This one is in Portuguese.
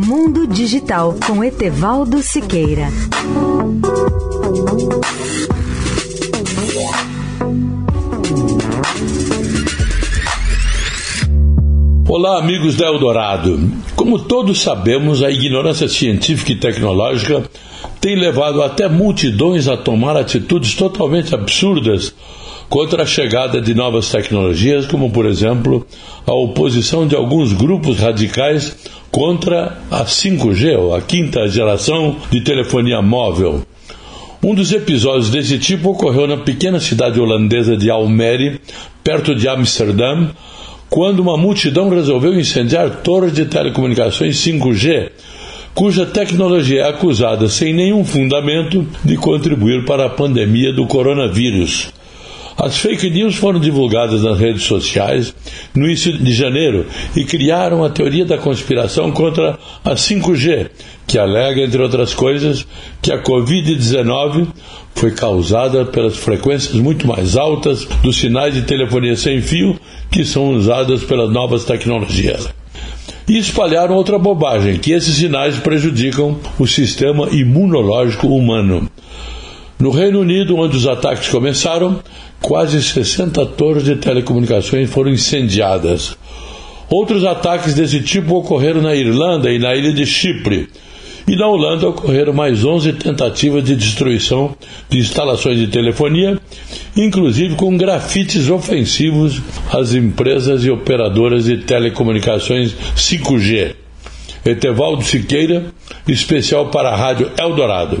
Mundo Digital com Etevaldo Siqueira. Olá, amigos da Eldorado. Como todos sabemos, a ignorância científica e tecnológica tem levado até multidões a tomar atitudes totalmente absurdas contra a chegada de novas tecnologias, como, por exemplo, a oposição de alguns grupos radicais contra a 5G, ou a quinta geração de telefonia móvel. Um dos episódios desse tipo ocorreu na pequena cidade holandesa de Almere, perto de Amsterdã, quando uma multidão resolveu incendiar torres de telecomunicações 5G, cuja tecnologia é acusada, sem nenhum fundamento, de contribuir para a pandemia do coronavírus. As fake news foram divulgadas nas redes sociais no início de janeiro e criaram a teoria da conspiração contra a 5G, que alega, entre outras coisas, que a Covid-19 foi causada pelas frequências muito mais altas dos sinais de telefonia sem fio que são usadas pelas novas tecnologias. E espalharam outra bobagem, que esses sinais prejudicam o sistema imunológico humano. No Reino Unido, onde os ataques começaram, quase 60 torres de telecomunicações foram incendiadas. Outros ataques desse tipo ocorreram na Irlanda e na ilha de Chipre. E na Holanda ocorreram mais 11 tentativas de destruição de instalações de telefonia, inclusive com grafites ofensivos às empresas e operadoras de telecomunicações 5G. Etevaldo Siqueira, especial para a Rádio Eldorado.